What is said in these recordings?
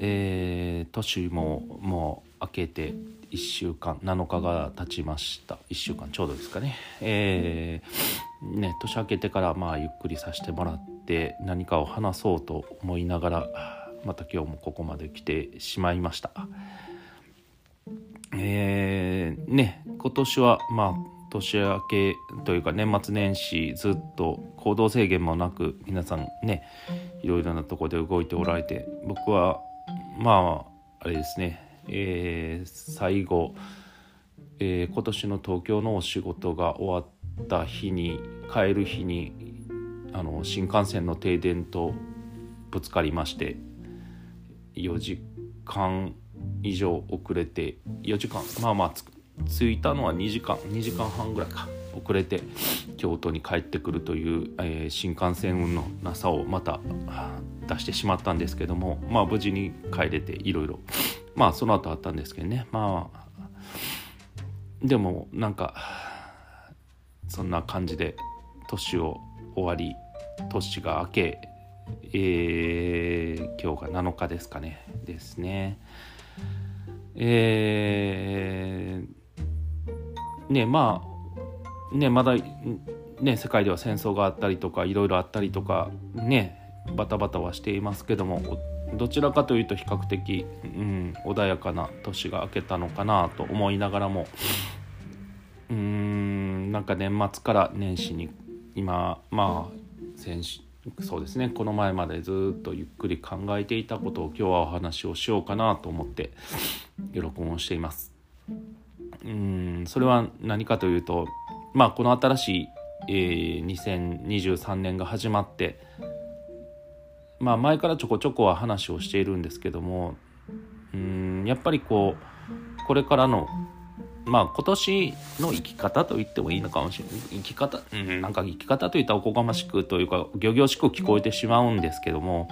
えー、年ももう明けて1週間7日が経ちました。1週間ちょうどですかね。えー、ね年明けてからまあゆっくりさせてもらって何かを話そうと思いながらまた今日もここまで来てしまいました。えー、ね今年はまあ年明けというか年末年始ずっと行動制限もなく皆さんねいろいろなとこで動いておられて僕はまああれですね、えー、最後、えー、今年の東京のお仕事が終わった日に帰る日にあの新幹線の停電とぶつかりまして4時間以上遅れて4時間まあまあ着いたのは2時間2時間半ぐらいか。遅れて京都に帰ってくるという、えー、新幹線運のなさをまた出してしまったんですけどもまあ無事に帰れていろいろまあその後あったんですけどね。まあでもなんかそんな感じで年を終わり年が明け、えー、今日が7日ですかね。ですね。えーねまあねまだね世界では戦争があったりとかいろいろあったりとかねバタバタはしていますけどもどちらかというと比較的、うん、穏やかな年が明けたのかなと思いながらもうんなんか年末から年始に今まあ先そうですねこの前までずっとゆっくり考えていたことを今日はお話をしようかなと思って喜びをしています。うんそれは何かというとまあこの新しい、えー、2023年が始まってまあ前からちょこちょこは話をしているんですけどもうんやっぱりこうこれからのまあ今年の生き方と言ってもいいのかもしれない。生き方うんなんか生き方といったらおこがましくというか仰々しく聞こえてしまうんですけども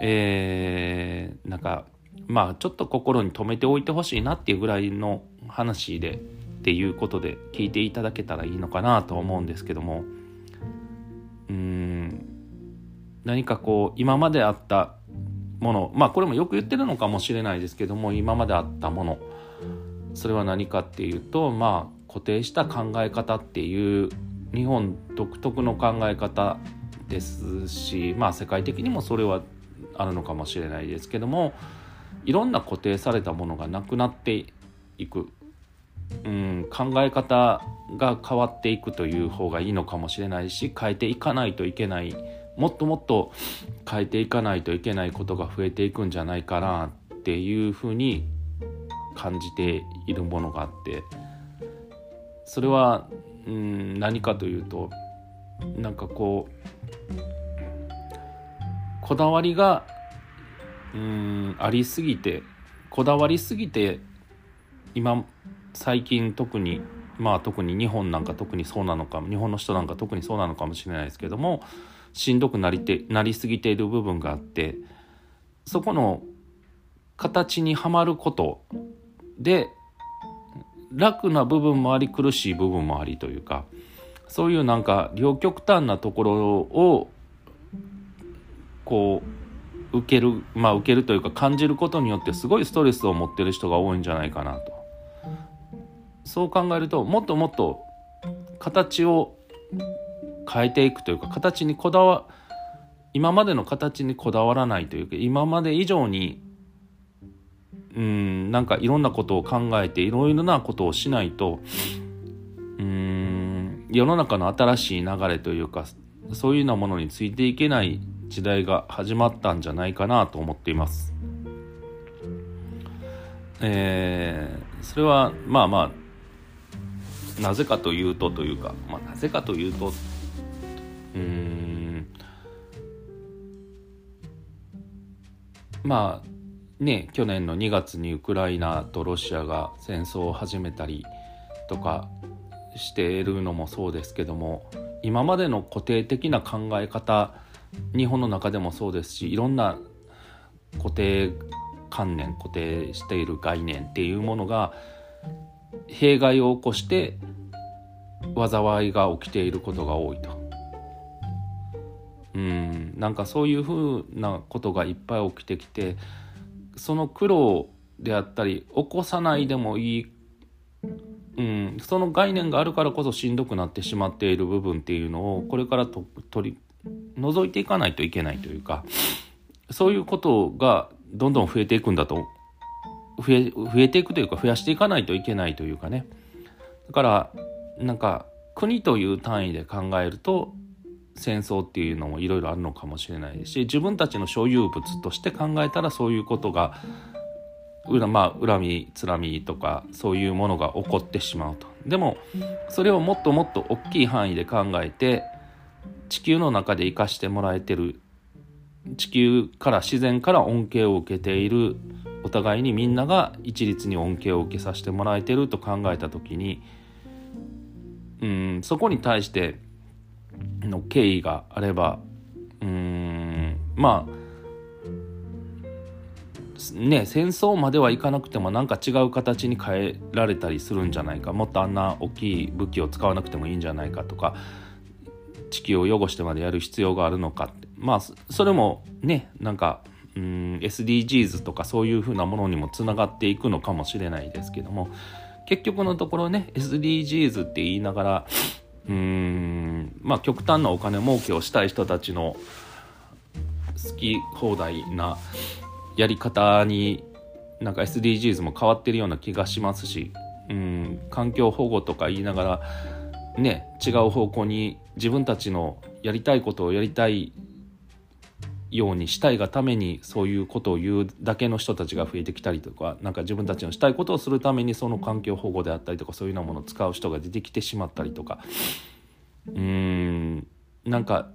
えー、なんかまあちょっと心に留めておいてほしいなっていうぐらいの話でっていうことで聞いていただけたらいいのかなと思うんですけども。うん。何かこう今まであったものまあこれもよく言ってるのかもしれないですけども今まであったもの。それは何かっていうとまあ固定した考え方っていう日本独特の考え方ですしまあ世界的にもそれはあるのかもしれないですけどもいろんな固定されたものがなくなっていく、うん、考え方が変わっていくという方がいいのかもしれないし変えていかないといけない。もっともっと変えていかないといけないことが増えていくんじゃないかなっていうふうに感じているものがあって。それは、うん、何かというとなんかこうこだわりがうんありすぎてこだわりすぎて今最近特にまあ特に日本なんか特にそうなのか日本の人なんか特にそうなのかもしれないですけどもしんどくなりてなりすぎている部分があってそこの形にはまることで楽な部分もあり苦しい部分もありというかそういうなんか両極端なところをこう受けるまあ受けるというか感じることによってすごいストレスを持ってる人が多いんじゃないかなと。そう考えるともっともっと形を変えていくというか形にこだわ今までの形にこだわらないというか今まで以上にうんなんかいろんなことを考えていろいろなことをしないとうん世の中の新しい流れというかそういうようなものについていけない時代が始まったんじゃないかなと思っています。えー、それはまあまあなぜかというとというか、まあ、なぜかというとうん。まあね去年の2月にウクライナとロシアが戦争を始めたりとかしているのもそうですけども今までの固定的な考え方日本の中でもそうですしいろんな固定観念固定している概念っていうものが弊害を起こして災いが起きていることが多いと。うん。なんかそういうふうなことがいっぱい起きてきてその苦労であったり起こさないでもいい、うん、その概念があるからこそしんどくなってしまっている部分っていうのをこれからと取り除いていかないといけないというかそういうことがどんどん増えていくんだと増え増えていくというか増やしていかないといけないというかね。だからなんか国という単位で考えると戦争っていうのもいろいろあるのかもしれないし自分たちの所有物として考えたらそういうことがまあ、恨みつらみとかそういうものが起こってしまうと。でもそれをもっともっと大きい範囲で考えて地球の中で生かしてもらえてる地球から自然から恩恵を受けているお互いにみんなが一律に恩恵を受けさせてもらえてると考えた時にうんそこに対しての敬意があればうんまあね戦争まではいかなくてもなんか違う形に変えられたりするんじゃないかもっとあんな大きい武器を使わなくてもいいんじゃないかとか地球を汚してまでやる必要があるのかって。まあそれもねなんかうん SDGs とかそういうふうなものにもつながっていくのかもしれないですけども結局のところね SDGs って言いながらうーんまあ極端なお金儲けをしたい人たちの好き放題なやり方になんか SDGs も変わってるような気がしますしうん環境保護とか言いながらね違う方向に自分たちのやりたいことをやりたいようにしたいがためにそういうことを言うだけの人たちが増えてきたりとか何か自分たちのしたいことをするためにその環境保護であったりとかそういうようなものを使う人が出てきてしまったりとか。うーんなんか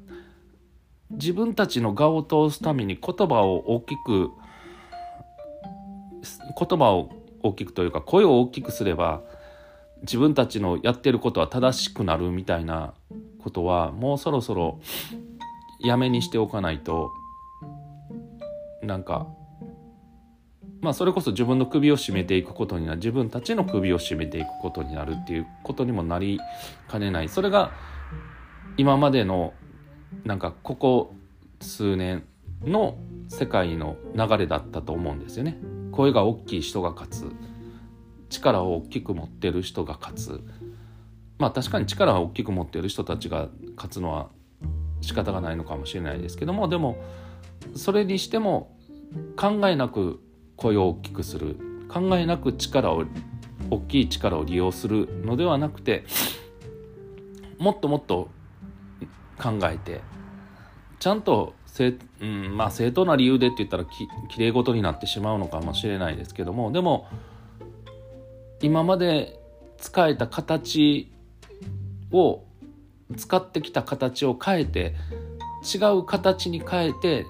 自分たちの我を通すために言葉を大きく言葉を大きくというか声を大きくすれば自分たちのやってることは正しくなるみたいなことはもうそろそろやめにしておかないとなんかまあそれこそ自分の首を絞めていくことになる。自分たちの首を絞めていくことになるっていうことにもなりかねない。それが今までのなんかここ数年の世界の流れだったと思うんですよね。声が大きい人が勝つ。力を大きく持ってる人が勝つ。まあ確かに力を大きく持ってる人たちが勝つのは仕方がないのかもしれないですけども。でもそれにしても考えなく声を大きくする考えなく力を大きい力を利用するのではなくてもっともっと考えてちゃんと正,、うんまあ、正当な理由でって言ったらききれい事になってしまうのかもしれないですけどもでも今まで使えた形を使ってきた形を変えて違う形に変えて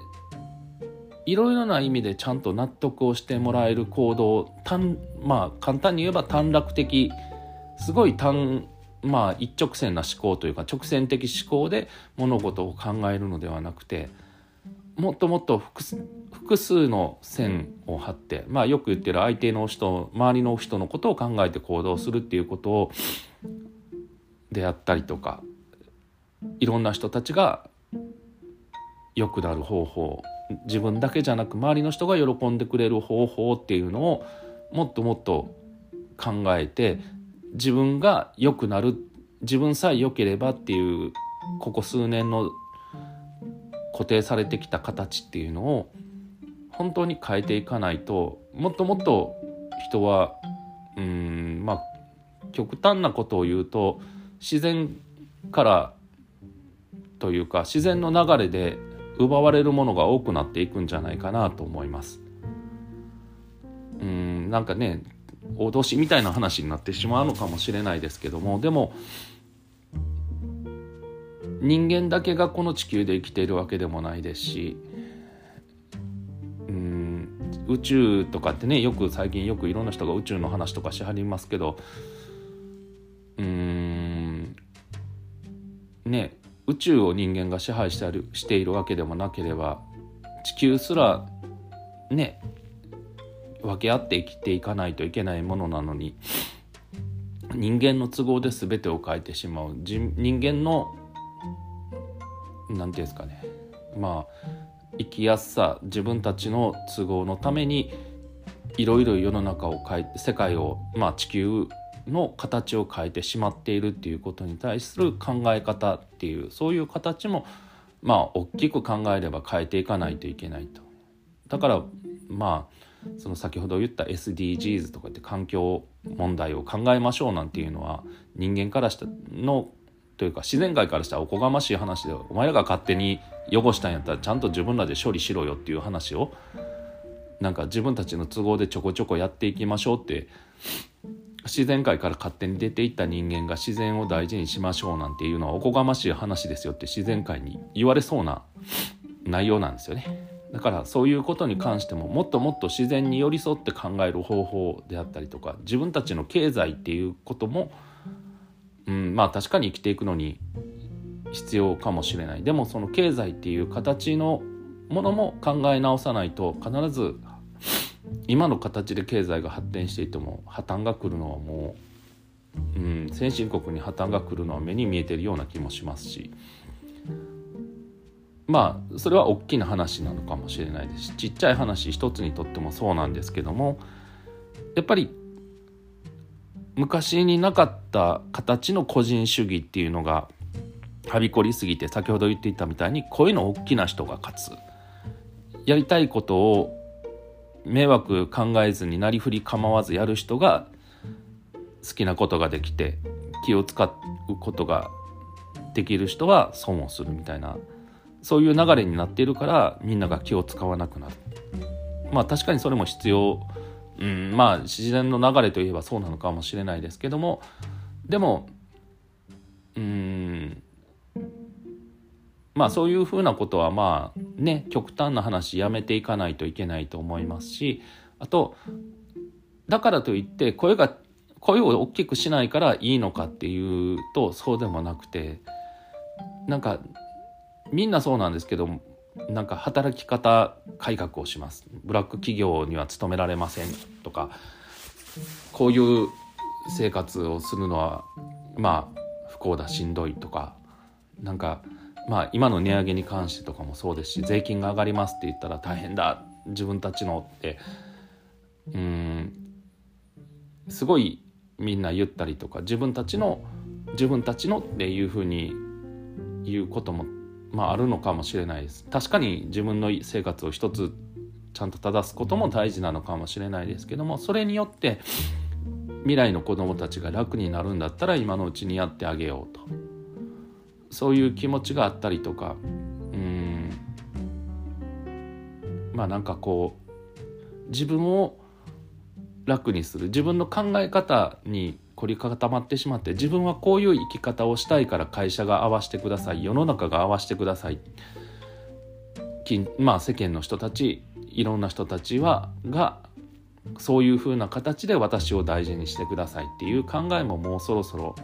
いろいろな意味でちゃんと納得をしてもらえる行動単まあ簡単に言えば短絡的すごい単まあ一直線な思考というか直線的思考で物事を考えるのではなくてもっともっと複数の線を張ってまあよく言ってる相手の人周りの人のことを考えて行動するっていうことをであったりとかいろんな人たちが良くなる方法自分だけじゃなく周りの人が喜んでくれる方法っていうのをもっともっと考えて自分が良くなる自分さえ良ければっていうここ数年の固定されてきた形っていうのを本当に変えていかないともっともっと人はうんまあ極端なことを言うと自然からというか自然の流れで奪われるものが多くなっていくんじゃないかなと思います。うんなんかね脅しみたいな話になってしまうのかもしれないですけどもでも人間だけがこの地球で生きているわけでもないですしうん宇宙とかってねよく最近よくいろんな人が宇宙の話とかしはりますけどうんね宇宙を人間が支配してあるしているわけでもなければ地球すらね分け合って生きていかないといけないものなのに人間の都合で全てを変えてしまう。人間の何て言うんですかね。まあ生きやすさ自分たちの都合のためにいろいろ世の中を変えて世界を、まあ、地球の形を変えてしまっているっていうことに対する考え方っていうそういう形もまあ大きく考えれば変えていかないといけないと。だからまあその先ほど言った SDGs とかって環境問題を考えましょうなんていうのは人間からしたのというか自然界からしたらおこがましい話でお前らが勝手に汚したんやったらちゃんと自分らで処理しろよっていう話をなんか自分たちの都合でちょこちょこやっていきましょうって自然界から勝手に出ていった人間が自然を大事にしましょうなんていうのはおこがましい話ですよって自然界に言われそうな内容なんですよね。だからそういうことに関してももっともっと自然に寄り添って考える方法であったりとか自分たちの経済っていうことも、うん、まあ確かに生きていくのに必要かもしれないでもその経済っていう形のものも考え直さないと必ず今の形で経済が発展していても破綻が来るのはもう、うん、先進国に破綻が来るのは目に見えてるような気もしますし。まあそれは大きな話なのかもしれないです。しちっちゃい話一つにとってもそうなんですけどもやっぱり昔になかった形の個人主義っていうのがはびこりすぎて先ほど言っていたみたいに声の大きな人が勝つ。やりたいことを迷惑考えずになりふり構わずやる人が好きなことができて気を使うことができる人は損をするみたいなそういう流れになっているからみんなが気を使わなくなる。まあ確かにそれも必要、うん、まあ自然の流れといえばそうなのかもしれないですけども。でもうんまあそういうふうなことはまあね極端な話やめていかないといけないと思いますしあとだからといって声が声を大きくしないからいいのかっていうとそうでもなくてなんかみんなそうなんですけどなんか働き方改革をします。ブラック企業には勤められませんとかこういう生活をするのはまあ不幸だしんどいとかなんかまあ今の値上げに関してとかもそうですし税金が上がりますって言ったら大変だ。自分たちのってうんすごいみんな言ったりとか自分たちの自分たちのっていうふうに言うこともまああるのかもしれないです。確かに自分の生活を一つちゃんと正すことも大事なのかもしれないですけどもそれによって未来の子どもたちが楽になるんだったら今のうちにやってあげようと。そういう気持ちがあったりとかうん。まあなんかこう自分を楽にする。自分の考え方に凝り固まってしまって自分はこういう生き方をしたいから会社が合わせてください。世の中が合わせてください。まあ世間の人たちいろんな人たちはがそういうふうな形で私を大事にしてくださいっていう考えももうそろそろ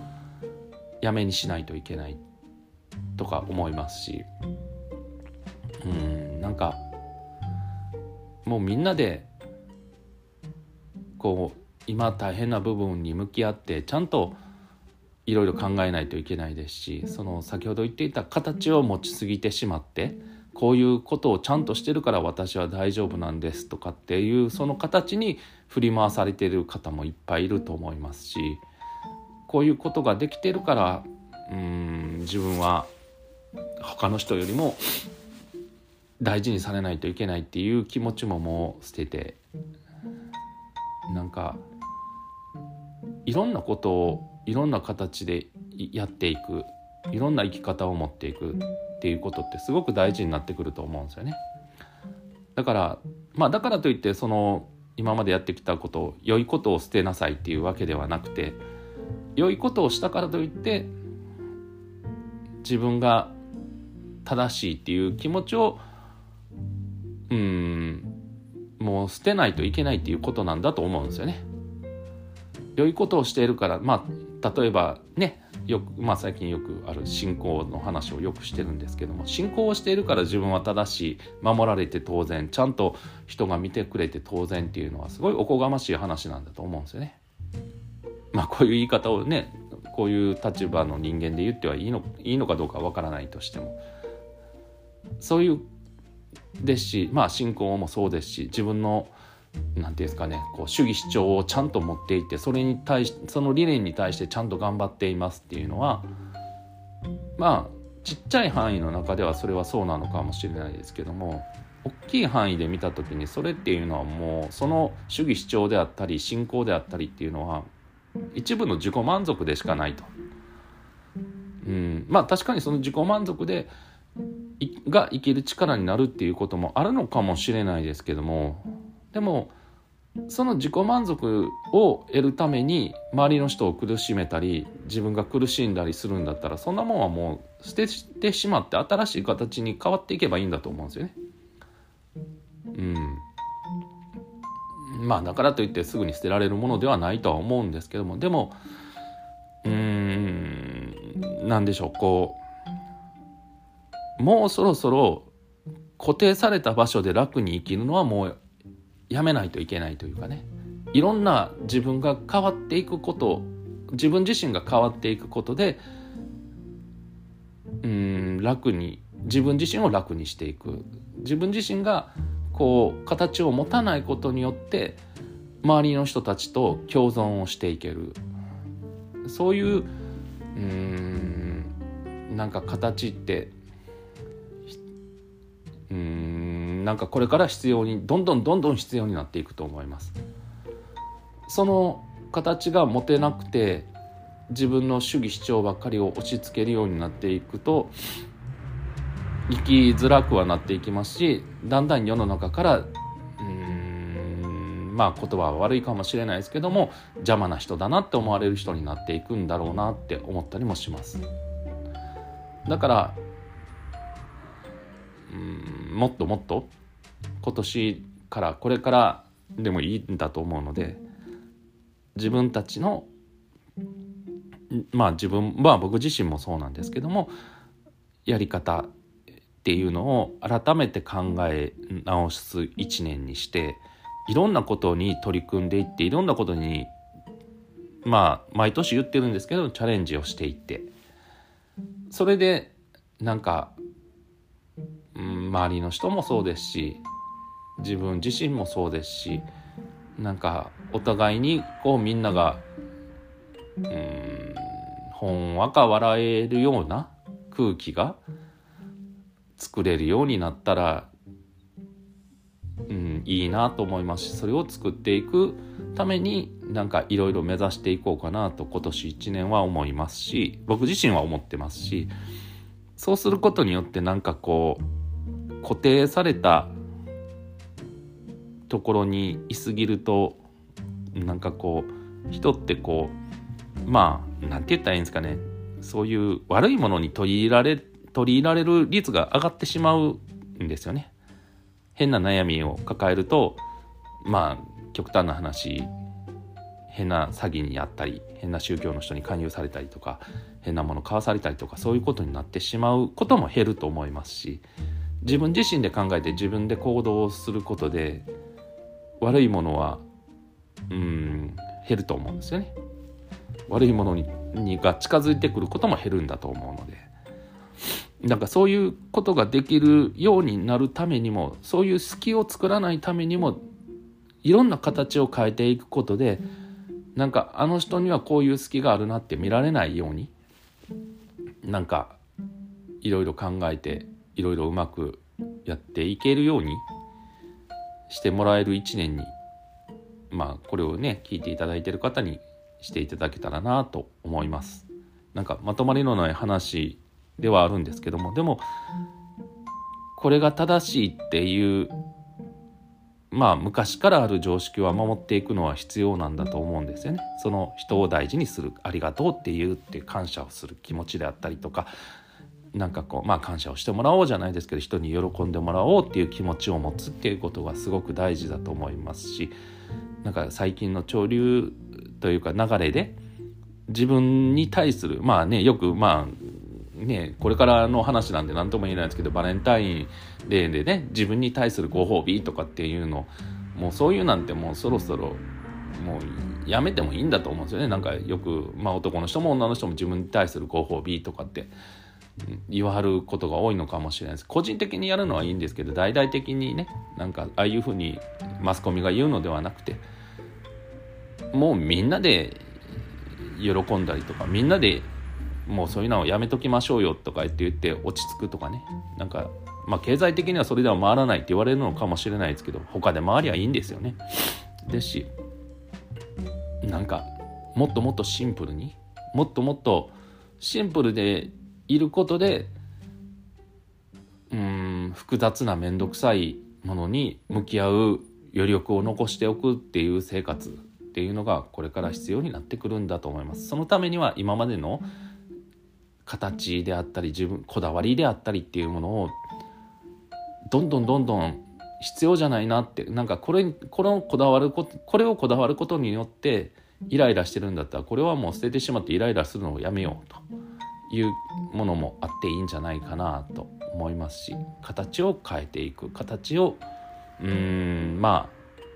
やめにしないといけない。とか思いますしうんなんかもうみんなでこう今大変な部分に向き合ってちゃんといろいろ考えないといけないですしその先ほど言っていた形を持ちすぎてしまってこういうことをちゃんとしてるから私は大丈夫なんですとかっていうその形に振り回されている方もいっぱいいると思いますしこういうことができてるからうん自分は他の人よりも大事にされないといけないっていう気持ちももう捨ててなんかいろんなことをいろんな形でやっていくいろんな生き方を持っていくっていうことってすごく大事になってくると思うんですよね。だからまあだからといってその今までやってきたことを良いことを捨てなさいっていうわけではなくて良いことをしたからといって自分が正しいっていう気持ちをうんもう捨てないといけないっていうことなんだと思うんですよね。良いことをしているからまあ例えばねよく、まあ、最近よくある信仰の話をよくしてるんですけども信仰をしているから自分は正しい守られて当然ちゃんと人が見てくれて当然っていうのはすごいおこがましい話なんだと思うんですよね。まあこういう言い方をねこういう立場の人間で言ってはいいのいいのかどうかわからないとしても。そういうですしまあ信仰もそうですし自分の何て言うんですかねこう主義主張をちゃんと持っていってそれに対しその理念に対してちゃんと頑張っていますっていうのはまあちっちゃい範囲の中ではそれはそうなのかもしれないですけども大きい範囲で見た時にそれっていうのはもうその主義主張であったり信仰であったりっていうのは一部の自己満足でしかないと。うん、まあ確かにその自己満足でが生きる力になるっていうこともあるのかもしれないですけどもでもその自己満足を得るために周りの人を苦しめたり自分が苦しんだりするんだったらそんなもんはもう捨ててしまって新しい形に変わっていけばいいんだと思うんですよね。うん、まあだからといってすぐに捨てられるものではないとは思うんですけどもでもうーん何でしょうこうもうそろそろ固定された場所で楽に生きるのはもうやめないといけないというかね。いろんな自分が変わっていくこと自分自身が変わっていくことでうん楽に自分自身を楽にしていく。自分自身がこう形を持たないことによって周りの人たちと共存をしていけるそういううんなんか形ってうんなんかこれから必要にどんどんどんどん必要になっていくと思います。その形が持てなくて自分の主義主張ばっかりを押し付けるようになっていくと生きづらくはなっていきますしだんだん世の中からうんまあ言葉は悪いかもしれないですけども邪魔な人だなって思われる人になっていくんだろうなって思ったりもします。だからうんもっともっと今年からこれからでもいいんだと思うので自分たちのまあ自分まあ僕自身もそうなんですけどもやり方っていうのを改めて考え直す一年にしていろんなことに取り組んでいっていろんなことにまあ毎年言ってるんですけどチャレンジをしていって。それでなんか周りの人もそうですし自分自身もそうですしなんかお互いにこうみんながうんほんわか笑えるような空気が作れるようになったら、うん、いいなと思いますしそれを作っていくためになんかいろいろ目指していこうかなと今年1年は思いますし僕自身は思ってますしそうすることによってなんかこう固定されたところにいすぎるとなんかこう人ってこうまあ何て言ったらいいんですかね。そういう悪いものに取り入れられ取り入れられる率が上がってしまうんですよね。変な悩みを抱えるとまあ極端な話変な詐欺にあったり変な宗教の人に勧誘されたりとか変なもの買わされたりとかそういうことになってしまうことも減ると思いますし自分自身で考えて自分で行動することで悪いものはうん減ると思うんですよね。悪いものににが近づいてくることも減るんだと思うのでなんかそういうことができるようになるためにもそういう隙を作らないためにもいろんな形を変えていくことでなんかあの人にはこういう隙があるなって見られないようになんかいろいろ考えていろいろうまくやっていけるようにしてもらえる一年にまあこれをね聞いていただいてる方にしていただけたらなと思います。なんかまとまりのない話ではあるんですけどもでもこれが正しいっていうまあ昔からある常識は守っていくのは必要なんだと思うんですよね。その人を大事にするありがとうっていうって感謝をする気持ちであったりとかなんかこうまあ感謝をしてもらおうじゃないですけど人に喜んでもらおうっていう気持ちを持つっていうことがすごく大事だと思いますしなんか最近の潮流というか流れで自分に対するまあねよくまあねこれからの話なんで何とも言えないですけどバレンタインデーでね自分に対するご褒美とかっていうのもうそういうなんてもうそろそろもうやめてもいいんだと思うんですよね。なんかよく、まあ、男の人も女の人も自分に対するご褒美とかって言わはることが多いのかもしれないです。個人的にやるのはいいんですけど大々的にねなんかああいうふうにマスコミが言うのではなくてもうみんなで喜んだりとかみんなでもうそういうのをやめときましょうよとか言って言って落ち着くとかねなんかまあ経済的にはそれでは回らないって言われるのかもしれないですけど他で回りゃいいんですよね。ですしなんかもっともっとシンプルにもっともっとシンプルでいることでうん複雑な面倒くさいものに向き合う余力を残しておくっていう生活っていうのがこれから必要になってくるんだと思います。そのためには今までの形であったり自分こだわりであったりっていうものをどんどんどんどん必要じゃないなってなんかこれこのこだわることこれをこだわることによってイライラしてるんだったらこれはもう捨ててしまってイライラするのをやめようというものもあっていいんじゃないかなと思いますし形を変えていく形をうんま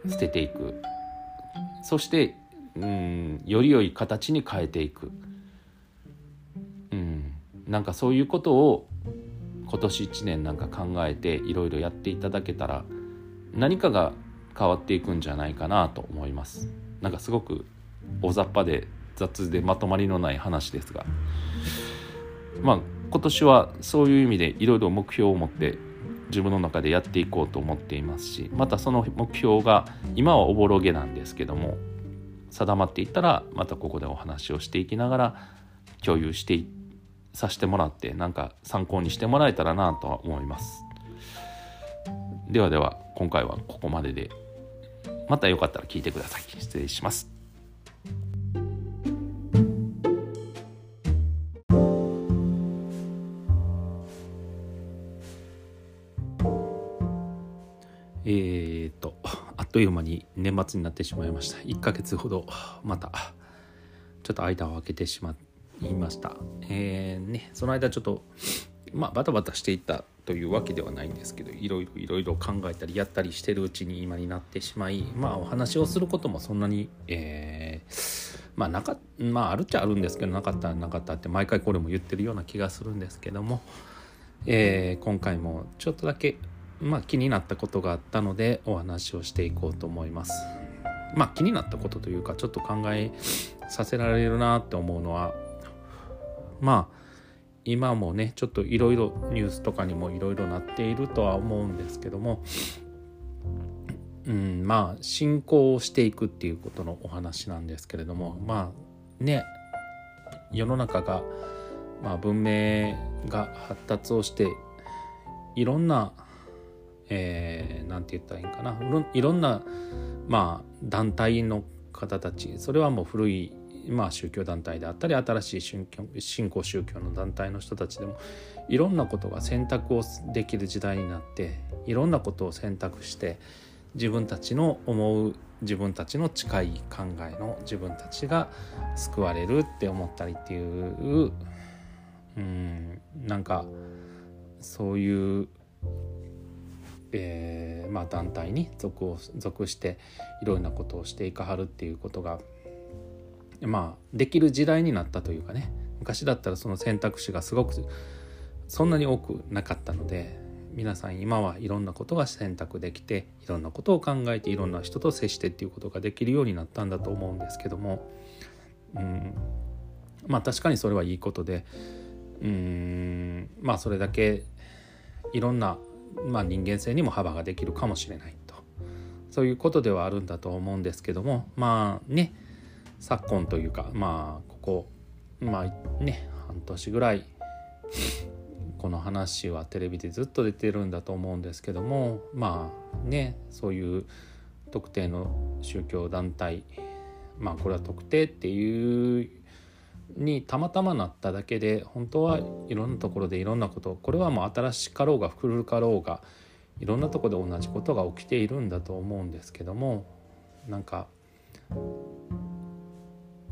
あ捨てていく。そしてうんより良い形に変えていく。なんかそういうことを今年1年なんか考えていろいろやっていただけたら何かが変わっていくんじゃないかなと思います。なんかすごく大雑把で雑でまとまりのない話ですが。まあ今年はそういう意味でいろいろ目標を持って自分の中でやっていこうと思っていますしまたその目標が今はおぼろげなんですけども定まっていったらまたここでお話をしていきながら共有してさせてもらってなんか参考にしてもらえたらなとは思います。ではでは今回はここまででまたよかったら聞いてください。失礼します。えーと、あっという間に年末になってしまいました。1ヶ月ほど、また、ちょっと間を空けてしまって言いました。えー、ね、その間ちょっと、まあ、バタバタしていたというわけではないんですけど、いろいろいろいろ考えたりやったりしてるうちに今になってしまい、まあ、お話をすることもそんなに、えー、まあ、なか、まあ、あるっちゃあるんですけど、なかったらなかったって毎回これも言ってるような気がするんですけども、えー、今回もちょっとだけまあ、気になったことがあったのでお話をしていこうと思います。まあ気になったことというかちょっと考えさせられるなって思うのはまあ今もねちょっといろいろニュースとかにもいろいろなっているとは思うんですけども、うん、まあ信仰をしていくっていうことのお話なんですけれどもまあね世の中が、まあ、文明が発達をしていろんなえー、て言ったらいいんかないろんな、まあ、団体の方たちそれはもう古い、まあ、宗教団体であったり新しい信仰宗教の団体の人たちでもいろんなことが選択をできる時代になっていろんなことを選択して自分たちの思う自分たちの近い考えの自分たちが救われるって思ったりっていううんなんかそういうえー、まあ、団体に属を属していろんなことをしていかはるっていうことがまあできる時代になったというかね。昔だったらその選択肢がすごくそんなに多くなかったので皆さん今はいろんなことが選択できていろんなことを考えていろんな人と接してっていうことができるようになったんだと思うんですけども、うん、まあ確かにそれはいいことでうん。まあそれだけいろんなまあ、人間性にも幅ができるかもしれないと。そういうことではあるんだと思うんですけども。まあね。昨今というかまあここまあね半年ぐらいこの話はテレビでずっと出てるんだと思うんですけどもまあねそういう特定の宗教団体まあこれは特定っていうにたまたまなっただけで本当はいろんなところでいろんなことこれはもう新しかろうが古かろうがいろんなとこで同じことが起きているんだと思うんですけどもなんか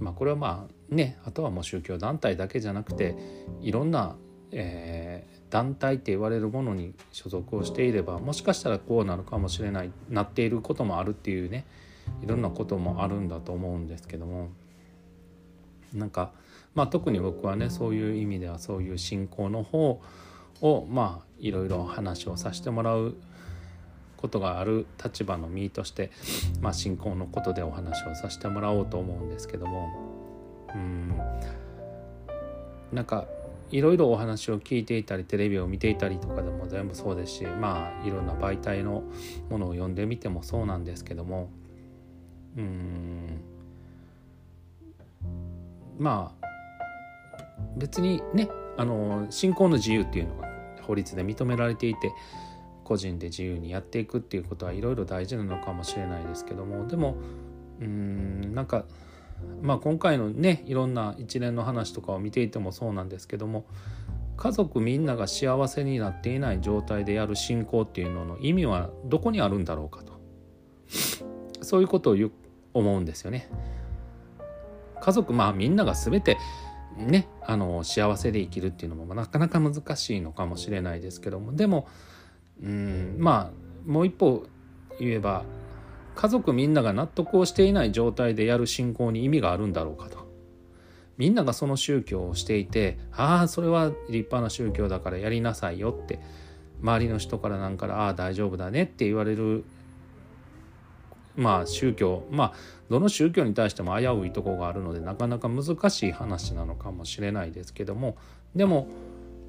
まあこれはまあねあとはもう宗教団体だけじゃなくていろんな、えー、団体って言われるものに所属をしていればもしかしたらこうなるかもしれないなっていることもあるっていうねいろんなこともあるんだと思うんですけども。なんかまあ、特に僕はねそういう意味ではそういう信仰の方をまあいろいろ話をさせてもらうことがある立場の身として、まあ、信仰のことでお話をさせてもらおうと思うんですけども。うん。なんかいろいろお話を聞いていたりテレビを見ていたりとかでも全部そうですしまあいろんな媒体のものを読んでみてもそうなんですけども。うん。まあ別にねあの信仰の自由っていうのが法律で認められていて個人で自由にやっていくっていうことはいろいろ大事なのかもしれないですけどもでもうんなんかまあ、今回のねいろんな一連の話とかを見ていてもそうなんですけども家族みんなが幸せになっていない状態でやる信仰っていうのの意味はどこにあるんだろうかとそういうことを思うんですよね。家族まあみんなが全てねあの幸せで生きるっていうのもなかなか難しいのかもしれないですけどもでもうんまあもう一方言えば家族みんなが納得をしていない状態でやる信仰に意味があるんだろうかと。みんながその宗教をしていてああそれは立派な宗教だからやりなさいよって周りの人からなんかああ大丈夫だねって言われるまあ宗教まあどの宗教に対しても危ういとこがあるのでなかなか難しい話なのかもしれないですけどもでも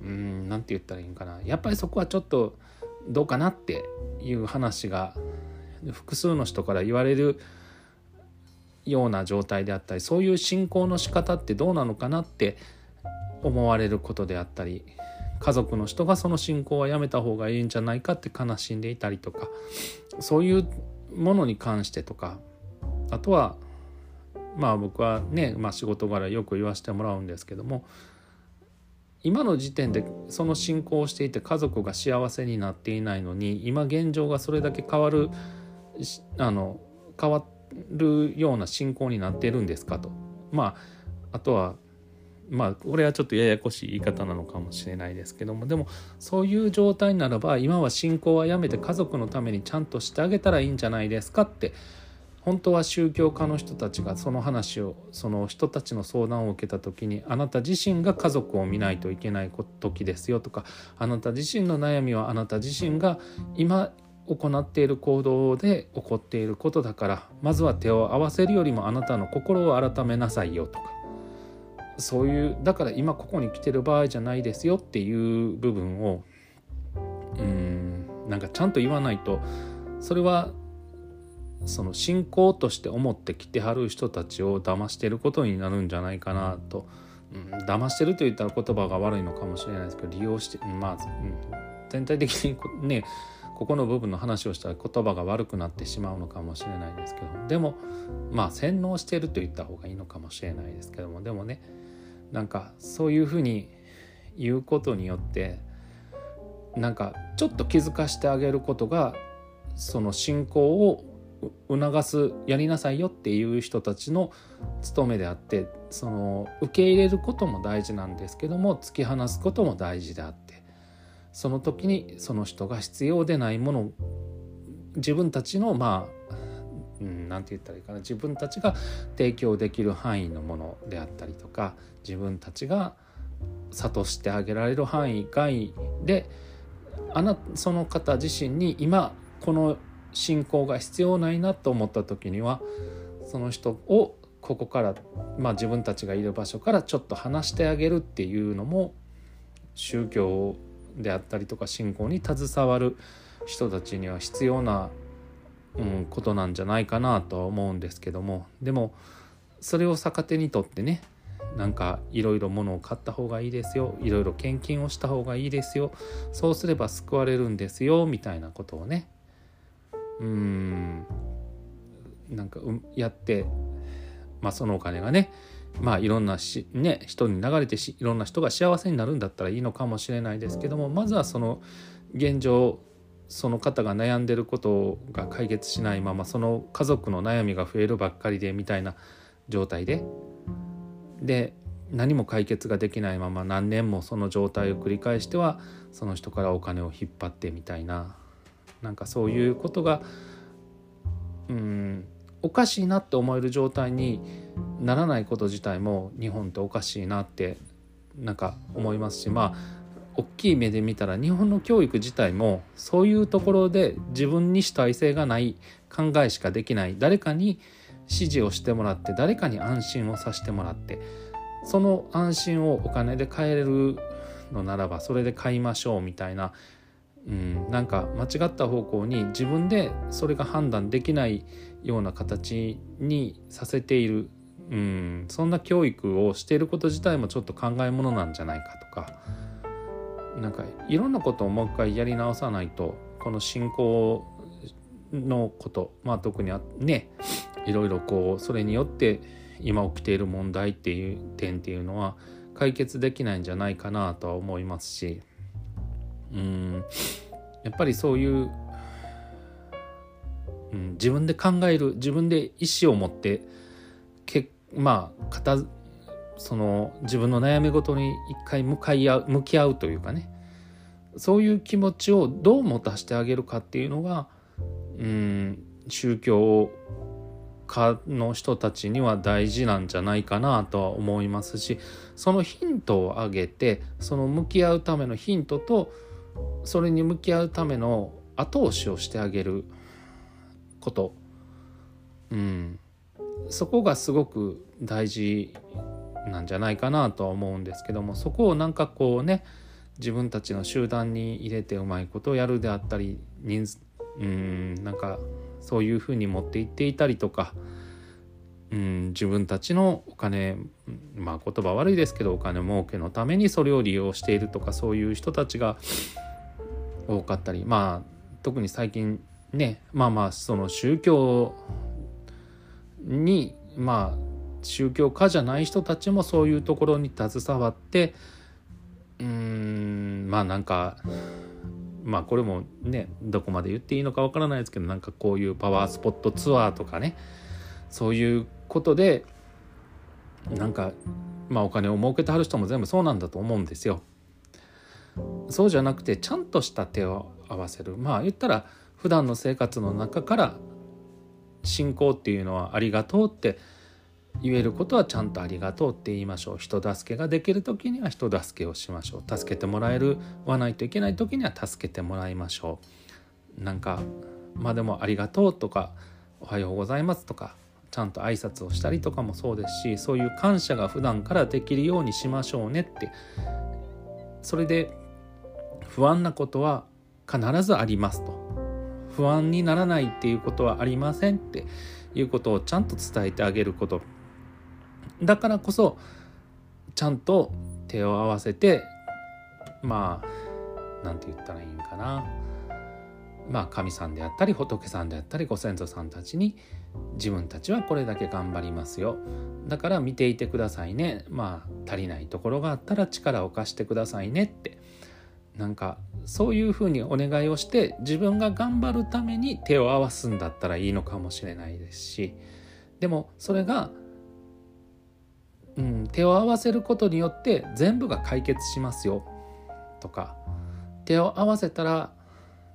うん何て言ったらいいんかなやっぱりそこはちょっとどうかなっていう話が複数の人から言われるような状態であったりそういう信仰の仕方ってどうなのかなって思われることであったり家族の人がその信仰はやめた方がいいんじゃないかって悲しんでいたりとかそういうものに関してとかあとはまあ僕はね、まあ、仕事柄よく言わせてもらうんですけども今の時点でその信仰をしていて家族が幸せになっていないのに今現状がそれだけ変わるあの変わるような信仰になっているんですかと。まああとはまあこれはちょっとややこしい言い方なのかもしれないですけどもでもそういう状態ならば今は信仰はやめて家族のためにちゃんとしてあげたらいいんじゃないですかって本当は宗教家の人たちがその話をその人たちの相談を受けた時にあなた自身が家族を見ないといけない時ですよとかあなた自身の悩みはあなた自身が今行っている行動で起こっていることだからまずは手を合わせるよりもあなたの心を改めなさいよとか。そういうだから今ここに来てる場合じゃないですよっていう部分をうんなんかちゃんと言わないとそれはその信仰として思って来てはる人たちを騙してることになるんじゃないかなと、うん、騙してると言ったら言葉が悪いのかもしれないですけど利用してまあ、うん、全体的にねここの部分の話をしたら言葉が悪くなってしまうのかもしれないですけどでもまあ洗脳してると言った方がいいのかもしれないですけどもでもねなんかそういうふうに言うことによってなんかちょっと気づかしてあげることがその信仰を促すやりなさいよっていう人たちの務めであってその受け入れることも大事なんですけども突き放すことも大事であってその時にその人が必要でないもの自分たちのまあ何、て言ったらいいかな自分たちが提供できる範囲のものであったりとか自分たちが諭してあげられる範囲外であなその方自身に今この信仰が必要ないなと思った時にはその人をここから、まあ、自分たちがいる場所からちょっと離してあげるっていうのも宗教であったりとか信仰に携わる人たちには必要な、うん、ことなんじゃないかなとは思うんですけどもでもそれを逆手にとってねなんかいろいろ物を買った方がいいですよいろいろ献金をした方がいいですよそうすれば救われるんですよみたいなことをねうん。なんかやってまあそのお金がねまあいろんなし、ね、人に流れてしいろんな人が幸せになるんだったらいいのかもしれないですけどもまずはその現状その方が悩んでることが解決しないままその家族の悩みが増えるばっかりでみたいな状態でで何も解決ができないまま何年もその状態を繰り返してはその人からお金を引っ張ってみたいな。なんかそういうことがうんおかしいなって思える状態にならないこと自体も日本っておかしいなってなんか思いますしまあ大きい目で見たら日本の教育自体もそういうところで自分に主体性がない考えしかできない。誰かに指示をしてもらって誰かに安心をさせてもらってその安心をお金で買えるのならばそれで買いましょうみたいな、うん、なんか間違った方向に自分でそれが判断できないような形にさせている、うん、そんな教育をしていること自体もちょっと考えものなんじゃないかとか。なんかいろんなことをもう一回やり直さないとこの信仰のことまあ特にねいろいろこうそれによって今起きている問題っていう点っていうのは解決できないんじゃないかなとは思いますし。うん。やっぱりそういう、うん、自分で考える自分で意思を持ってけまあ片その自分の悩み事に一回向かい合う向き合うというかね。そういう気持ちをどう持たせてあげるかっていうのがうん宗教家の人たちには大事なんじゃないかなとは思いますしそのヒントをあげてその向き合うためのヒントとそれに向き合うための後押しをしてあげること、うん、そこがすごく大事なんじゃないかなとは思うんですけどもそこをなんかこうね自分たちの集団に入れてうまいことをやるであったり人数うんなんかそういうふうに持っていっていたりとかうん自分たちのお金まあ言葉悪いですけどお金儲けのためにそれを利用しているとかそういう人たちが多かったりまあ特に最近ねまあまあその宗教にまあ宗教家じゃない人たちもそういうところに携わってうんまあなんかまあこれもねどこまで言っていいのかわからないですけどなんかこういうパワースポットツアーとかねそういうことでなんかまあお金を儲けてはる人も全部そうなんだと思うんですよ。そうじゃなくてちゃんとした手を合わせる。まあ言ったら普段の生活の中から信仰っていうのはありがとうって言えることはちゃんとありがとうって言いましょう。人助けができる時には人助けをしましょう。助けてもらえるはないといけない時には助けてもらいましょう。なんかまあでもありがとうとかおはようございますとかちゃんと挨拶をしたりとかもそうですしそういう感謝が普段からできるようにしましょうねって。それで不安なことは必ずありますと。不安にならないっていうことはありませんっていうことをちゃんと伝えてあげること。だからこそちゃんと手を合わせてまあ何て言ったらいいんかな。まあ神さんであったり仏さんであったりご先祖さんたちに自分たちはこれだけ頑張りますよ。だから見ていてくださいね。まあ足りないところがあったら力を貸してくださいねって。なんかそういうふうにお願いをして自分が頑張るために手を合わすんだったらいいのかもしれないですし。でもそれがうん、手を合わせることによって全部が解決しますよ。とか手を合わせたら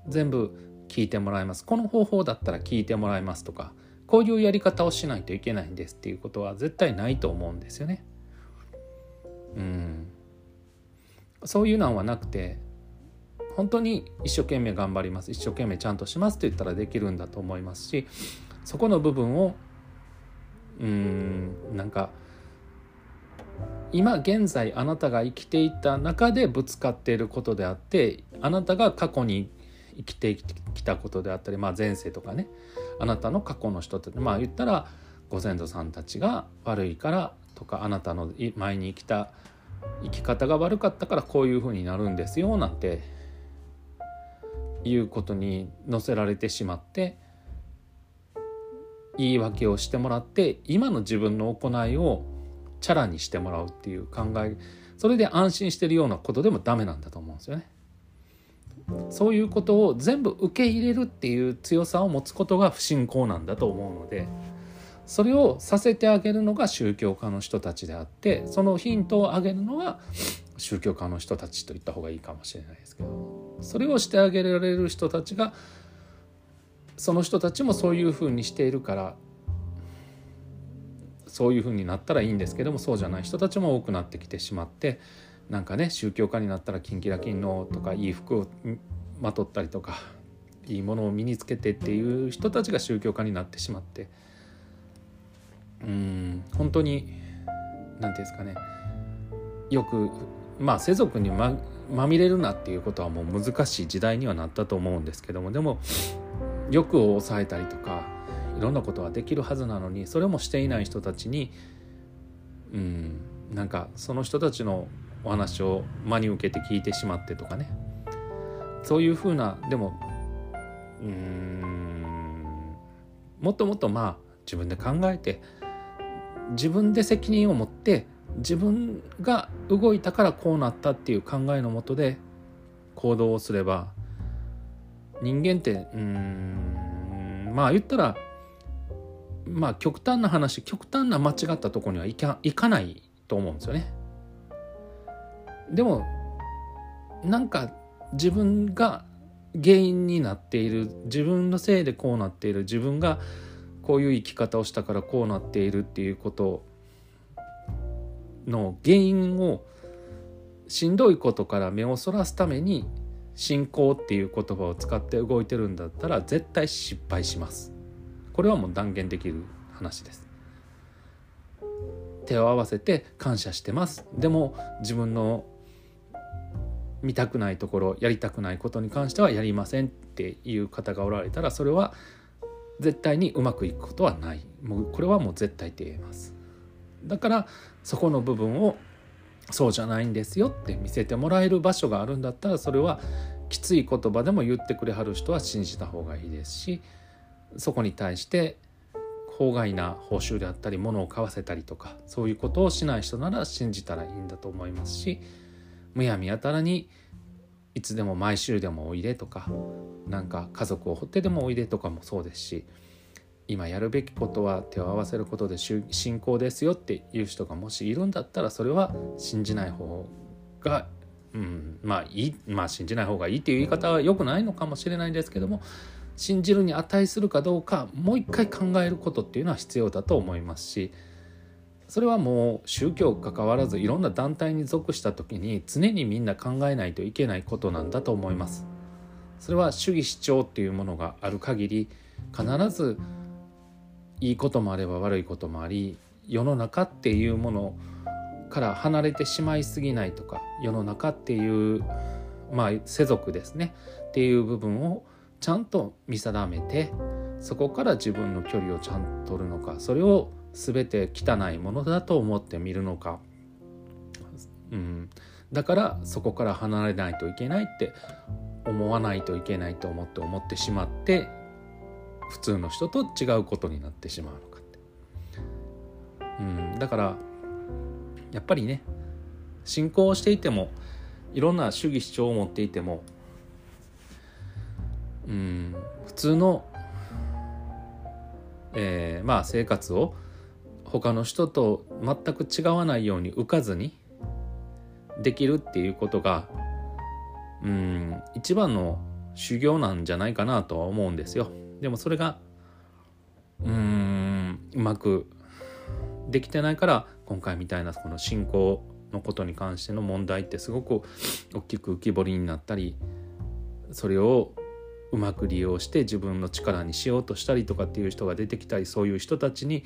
全部聞いてもらいます。この方法だったら聞いてもらいます。とかこういうやり方をしないといけないんですっていうことは絶対ないと思うんですよね。うん、そういうのはなくて本当に一生懸命頑張ります一生懸命ちゃんとしますって言ったらできるんだと思いますしそこの部分をうんなんか今現在あなたが生きていた中でぶつかっていることであってあなたが過去に生きてきたことであったり、まあ、前世とかねあなたの過去の人ってまあ言ったらご先祖さんたちが悪いからとかあなたの前に生きた生き方が悪かったからこういうふうになるんですよなんていうことに乗せられてしまって言い訳をしてもらって今の自分の行いをチャラにしてもらうっていう考えそれで安心してるようなことでもダメなんだと思うんですよね。そういうことを全部受け入れるっていう強さを持つことが不信仰なんだと思うのでそれをさせてあげるのが宗教家の人たちであってそのヒントをあげるのは宗教家の人たちと言った方がいいかもしれないですけどそれをしてあげられる人たちがその人たちもそういうふうにしているからそういうふうになったらいいんですけどもそうじゃない人たちも多くなってきてしまってなんかね宗教家になったらキンキラキンのとかいい服をまとったりとかいいものを身につけてっていう人たちが宗教家になってしまって。うん本当に何て言うんですかね。よくまあ世俗にままみれるなっていうことはもう難しい時代にはなったと思うんですけどもでも欲を抑えたりとかいろんなことはできるはずなのにそれもしていない人たちにうんなんかその人たちのお話を真に受けて聞いてしまってとかねそういうふうなでもうんもっともっとまあ自分で考えて自分で責任を持って自分が動いたからこうなったっていう考えのもとで行動をすれば人間ってうんまあ言ったらまあ極端な話極端な間違ったとこにはいかいかないと思うんですよね。でもなんか自分が原因になっている自分のせいでこうなっている自分がこういう生き方をしたからこうなっているっていうことの原因をしんどいことから目をそらすために信仰っていう言葉を使って動いてるんだったら絶対失敗します。これはもう断言できる話です。手を合わせて感謝してます。でも自分の見たくないところやりたくないことに関してはやりませんっていう方がおられたらそれは絶対にうまくいくことはない。もうこれはもう絶対って言えます。だからそこの部分をそうじゃないんですよって見せてもらえる場所があるんだったらそれはきつい言葉でも言ってくれはる人は信じた方がいいですしそこに対して法外な報酬であったり物を買わせたりとかそういうことをしない人なら信じたらいいんだと思いますしむやみやたらにいつでも毎週でもおいでとかなんか家族を掘ってでもおいでとかもそうですし今やるべきことは手を合わせることで信仰ですよっていう人がもしいるんだったらそれは信じない方が、うん、まあいいまあ信じない方がいいっていう言い方は良くないのかもしれないんですけども信じるに値するかどうかもう一回考えることっていうのは必要だと思いますしそれはもう宗教関わらずいろんな団体に属した時に常にみんな考えないといけないことなんだと思います。それは主義主張っていうものがある限り必ずいいこともあれば悪いこともあり世の中っていうものから離れてしまいすぎないとか世の中っていうまあ世俗ですねっていう部分をちゃんと見定めてそこから自分の距離をちゃんと取るのかそれを全て汚いものだと思って見るのか、うん、だからそこから離れないといけないって思わないといけないと思って思ってしまって普通の人と違うことになってしまうのかって、うん、だからやっぱりね信仰をしていてもいろんな主義主張を持っていてもうん。普通の、えー、まあ生活を他の人と全く違わないように浮かずにできるっていうことがうん一番の修行なんじゃないかなとは思うんですよ。でもそれがうんうまくできてないから今回みたいなこの信仰のことに関しての問題ってすごく大きく浮き彫りになったりそれをうまく利用して自分の力にしようとしたりとかっていう人が出てきたりそういう人たちに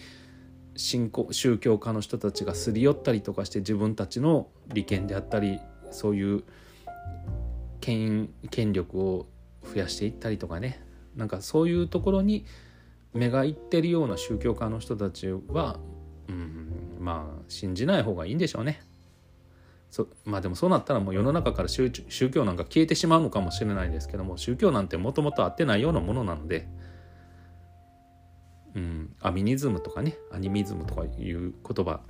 信仰宗教家の人たちがすり寄ったりとかして自分たちの利権であったりそういう権権力を増やしていったりとかねなんかそういうところに目がいってるような宗教家の人たちは、うん、まあ信じない方がいいんでしょうね。そまあでもそうなったらもう世の中から宗教なんか消えてしまうのかもしれないですけども宗教なんてもともとあってないようなものなので、うん、アミニズムとかね。アニミズムとかいう言葉。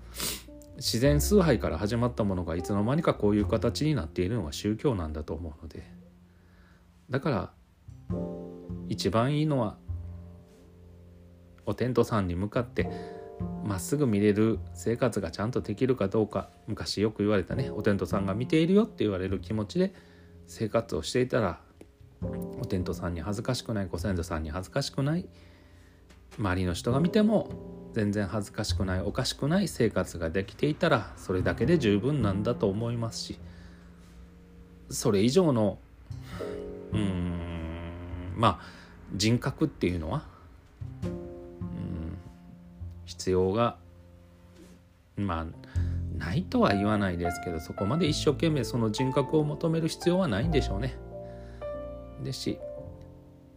自然崇拝から始まったものがいつの間にかこういう形になっているのが宗教なんだと思うので。だから一番いいのはお天道さんに向かってまっすぐ見れる生活がちゃんとできるかどうか。昔よく言われたね。お天道さんが見ているよって言われる気持ちで生活をしていたらお天道さんに恥ずかしくないご先祖さんに恥ずかしくない。周りの人が見ても全然恥ずかしくないおかしくない生活ができていたらそれだけで十分なんだと思いますしそれ以上のうんまあ人格っていうのはうん必要がまあないとは言わないですけどそこまで一生懸命その人格を求める必要はないんでしょうね。ですし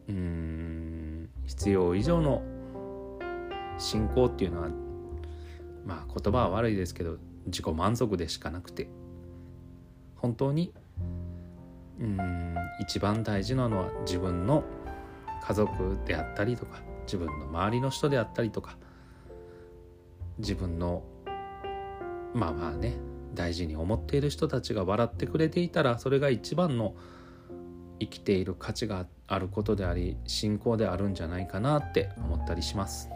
うん必要以上の信仰っていうのはまあ言葉は悪いですけど自己満足でしかなくて。本当にうん一番大事なのは自分の家族であったりとか自分の周りの人であったりとか自分のまあまあね大事に思っている人たちが笑ってくれていたらそれが一番の生きている価値があることであり信仰であるんじゃないかなって思ったりします。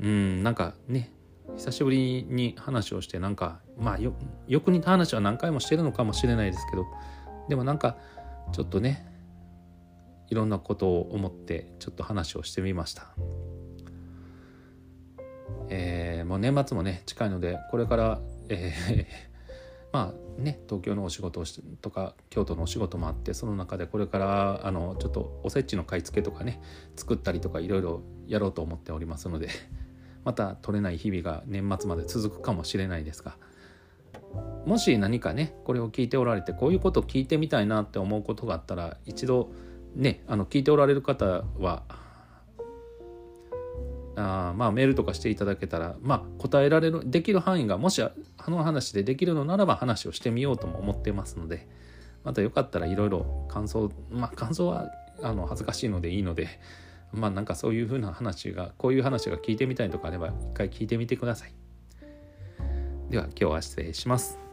うんなんかね久しぶりに話をしてなんかまあよよく似た話は何回もしてるのかもしれないですけどでもなんかちょっとねいろんなことを思ってちょっと話をしてみました。えー、もう年末もね近いのでこれから、えー、まあね東京のお仕事とか京都のお仕事もあってその中でこれからあのちょっとおせちの買い付けとかね作ったりとかいろいろやろうと思っておりますのでまた取れない日々が年末まで続くかもしれないですがもし何かねこれを聞いておられてこういうことを聞いてみたいなって思うことがあったら一度ねあの聞いておられる方はあまあメールとかしていただけたらまあ答えられるできる範囲がもしあの話でできるのならば話をしてみようとも思ってますのでまたよかったらいろいろ感想まあ感想はあの恥ずかしいのでいいのでまあなんかそういうふうな話がこういう話が聞いてみたいとかあれば一回聞いてみてください。では今日は失礼します。